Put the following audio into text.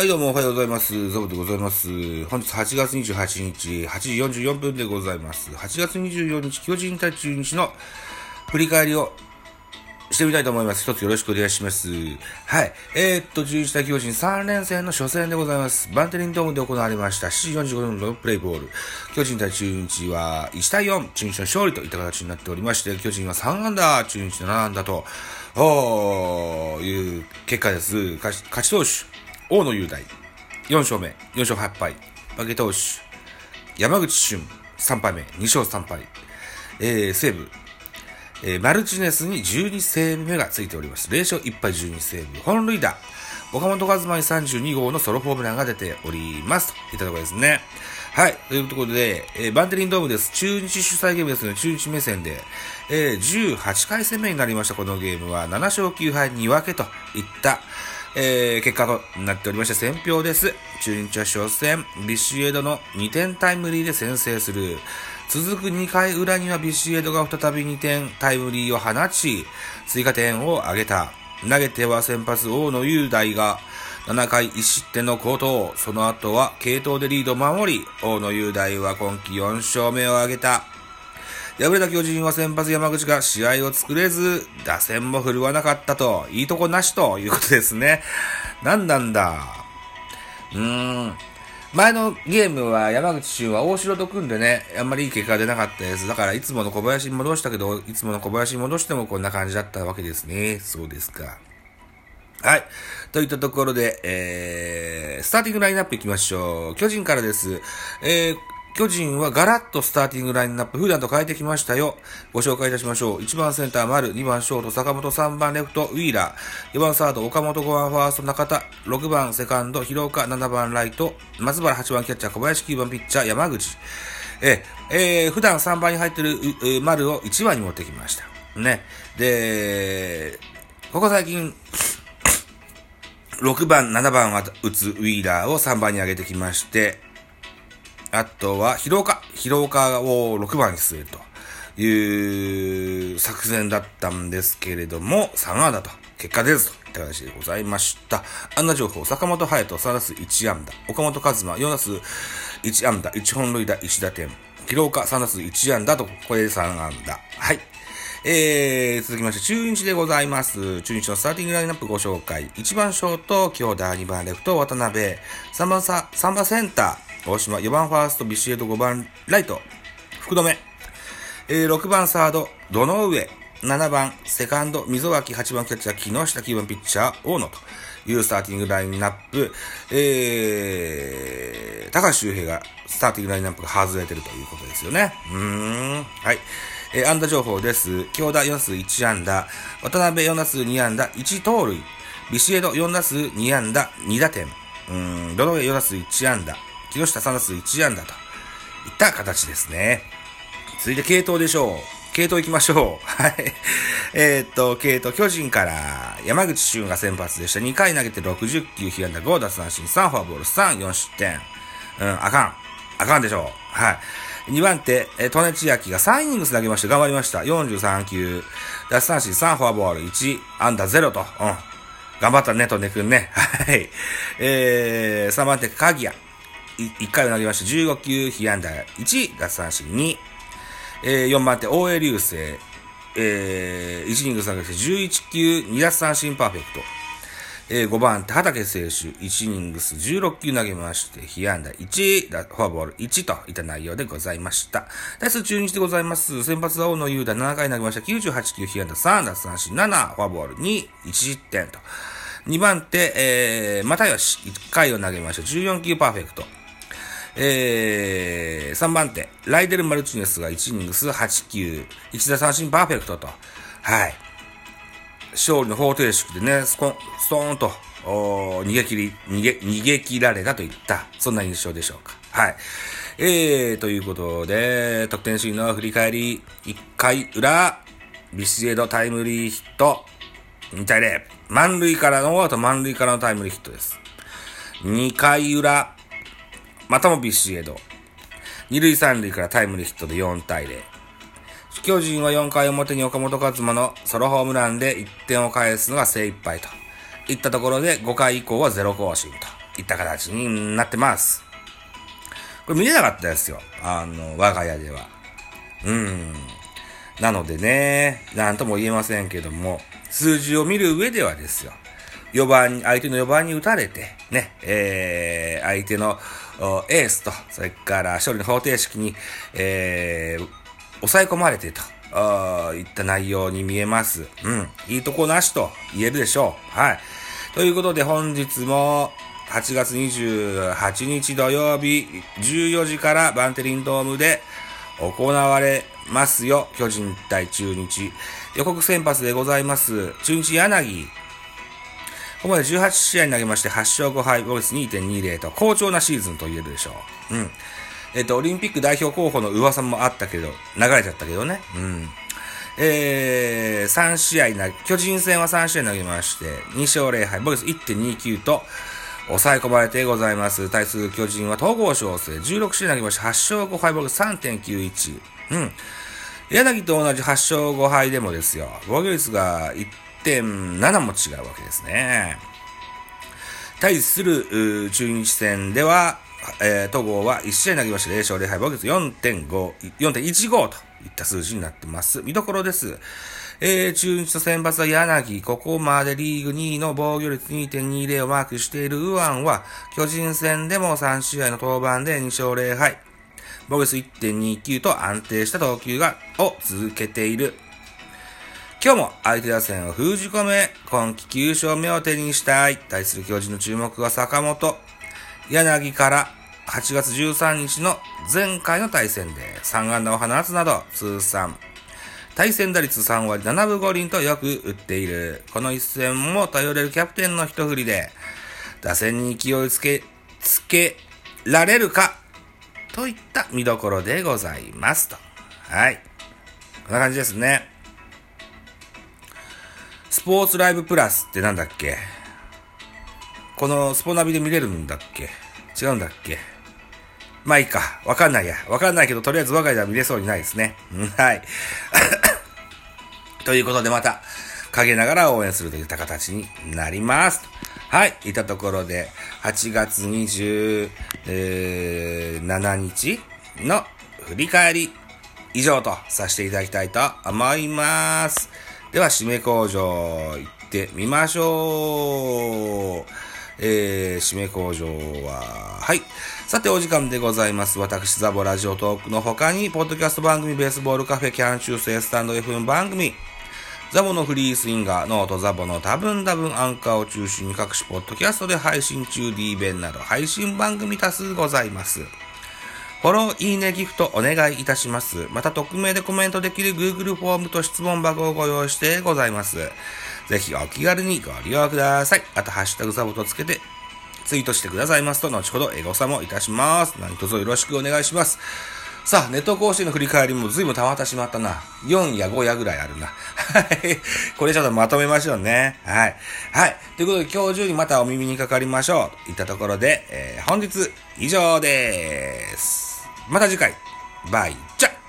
はい、どうもおはようございます。ゾブでございます。本日8月28日、8時44分でございます。8月24日、巨人対中日の振り返りをしてみたいと思います。一つよろしくお願いします。はい。えー、っと、中日対巨人3連戦の初戦でございます。バンテリンドームで行われました。7時45分のプレイボール。巨人対中日は1対4、中日の勝利といった形になっておりまして、巨人は3安打、中日7安打と、おー、いう結果です。勝ち投手。大野雄大、4勝目、4勝8敗。負け投手、山口俊、3敗目、2勝3敗。えー、西武、えーマルチネスに12セーブ目がついております。0勝1敗12セーブ。本塁打、岡本和真に32号のソロホームランが出ております。といったところですね。はい。というところで、えーバンテリンドームです。中日主催ゲームですので、中日目線で、えー18回戦目になりました、このゲームは。7勝9敗2分けといった、えー結果となっておりまして、先票です。中日は初戦、ビシエドの2点タイムリーで先制する。続く2回裏にはビシエドが再び2点タイムリーを放ち、追加点を挙げた。投げては先発大野雄大が7回1失点の好投。その後は継投でリードを守り、大野雄大は今季4勝目を挙げた。敗れた巨人は先発山口が試合を作れず、打線も振るわなかったと、いいとこなしということですね。なんなんだ？うーん。前のゲームは山口俊は大城と組んでね、あんまりいい結果が出なかったです。だからいつもの小林に戻したけど、いつもの小林に戻してもこんな感じだったわけですね。そうですか。はい。といったところで、えー、スターティングラインナップ行きましょう。巨人からです。えー、巨人はガラッとスターティングラインナップ、普段と変えてきましたよ。ご紹介いたしましょう。1番センター丸、2番ショート坂本、3番レフトウィーラー、4番サード岡本、5番ファースト中田、6番セカンド広岡、7番ライト松原、8番キャッチャー小林、9番ピッチャー山口。え、えー普段3番に入ってる丸を1番に持ってきました。ね。で、ここ最近、6番、7番は打つウィーラーを3番に上げてきまして、あとは、広岡。広岡を6番に据えるという作戦だったんですけれども、3安打と、結果出ずといった形でございました。安打情報、坂本隼人3打数1安打、岡本和真4打数1安打、1本塁打1打点、広岡3打数1安打と、これで3安打。はい。えー、続きまして、中日でございます。中日のスターティングラインナップご紹介。1番ショート、京田、2番レフト、渡辺、3番さ、3番センター、大島、4番ファースト、ビシエド、5番ライト、福留。えー、6番サード、堂上。7番、セカンド、溝脇、8番キャッチャー、木下、9番ピッチャー、大野というスターティングラインナップ。えー、高橋周平がスターティングラインナップが外れてるということですよね。うーん。はい。えー、安打情報です。京田4打数1安打、渡辺4打数2安打、1盗塁、ビシエド4打数2安打、2打点、うーん、堂上4打数1安打、木下3打数1安打といった形ですね。続いて系統でしょう。系統行きましょう。はい。えーっと、系統、巨人から山口俊が先発でした。2回投げて60球、被安打5奪三振、3フォアボール、3、4失点。うん、あかん。あかんでしょう。はい。2番手、えー、利根千秋が3イニングス投げまして頑張りました。43球、奪三振、3フォアボール、1、安打0と。うん。頑張ったね、利根くんね。はい。えー、3番手、鍵谷。1回を投げまして、15球、被安打1、奪三振2。えー、4番手、大江流星。えー、1イニング投げて11球、2奪三振パーフェクト。えー、5番手、畑選手、1イニングス16球投げまして、被安打1、フォアボール1といった内容でございました。対数中日でございます。先発は大野雄大7回投げました。98球、被安打3、奪三振7、フォアボール2、1失点と。2番手、えー、又吉、1回を投げました。14球パーフェクト。えー、3番手、ライデル・マルチネスが1イニングス8球、1打三振パーフェクトと。はい。勝利の方程式でね、スコン、ストーンと、お逃げ切り、逃げ、逃げ切られたといった、そんな印象でしょうか。はい。えー、ということで、得点シーンの振り返り、1回裏、ビシエドタイムリーヒット、2対0。満塁からの、あと満塁からのタイムリーヒットです。2回裏、またもビシエド。二塁三塁からタイムリーヒットで4対0。巨人は4回表に岡本和真のソロホームランで1点を返すのが精一杯と。いったところで5回以降はゼロ更新といった形になってます。これ見れなかったですよ。あの、我が家では。うん。なのでね、なんとも言えませんけども、数字を見る上ではですよ。4番、相手の4番に打たれて、ね、えー、相手のエースと、それから勝利の方程式に、えー、抑え込まれてと、いった内容に見えます。うん。いいとこなしと言えるでしょう。はい。ということで本日も8月28日土曜日14時からバンテリンドームで行われますよ。巨人対中日。予告先発でございます。中日柳。ここまで18試合投げまして8勝5敗、ボルス2.20と好調なシーズンと言えるでしょう。うん。えっ、と、オリンピック代表候補の噂もあったけど、流れちゃったけどね。うん。えー、3試合な、巨人戦は3試合投げまして、2勝0敗、ボルス1.29と、抑え込まれてございます。対する巨人は統合賞制、16試合投げまして、8勝5敗、ボルス3.91。うん。柳と同じ8勝5敗でもですよ、防御率が1.7も違うわけですね。対する中日戦では、えー、戸郷は1試合投げまして0勝0敗、防御率4.5、4.15といった数字になってます。見どころです。えー、中日と先発は柳、ここまでリーグ2位の防御率2.20をマークしている右腕は、巨人戦でも3試合の登板で2勝0敗、防御率1.29と安定した投球が、を続けている。今日も相手打線を封じ込め、今季9勝目を手にしたい。対する巨人の注目は坂本。柳から8月13日の前回の対戦で3安打を放つなど通算対戦打率3割7分5厘とよく打っている。この一戦も頼れるキャプテンの一振りで打線に勢いつけ、つけられるかといった見どころでございますと。はい。こんな感じですね。スポーツライブプラスってなんだっけ？このスポナビで見れるんだっけ？違うんだっけ？まあいいか。わかんないや。わかんないけど、とりあえず我が家では見れそうにないですね。はい。ということでまた、陰ながら応援するといった形になります。はい。いたところで、8月27日の振り返り以上とさせていただきたいと思います。では、締め口上行ってみましょう。えー、締め口上は、はい。さて、お時間でございます。私、ザボラジオトークの他に、ポッドキャスト番組、ベースボールカフェ、キャン中世スタンド FM 番組、ザボのフリースインガー、ノートザボの多分多分アンカーを中心に各種ポッドキャストで配信中 D 弁など配信番組多数ございます。フォロー、いいね、ギフトお願いいたします。また、匿名でコメントできる Google フォームと質問箱をご用意してございます。ぜひお気軽にご利用ください。あと、ハッシュタグサボとつけてツイートしてくださいますと、後ほどエゴサもいたします。何卒よろしくお願いします。さあ、ネット講師の振り返りも随分溜まってしまったな。4や5やぐらいあるな。はい。これちょっとまとめましょうね。はい。はい。ということで、今日中にまたお耳にかかりましょう。といったところで、えー、本日以上です。また次回。バイチャ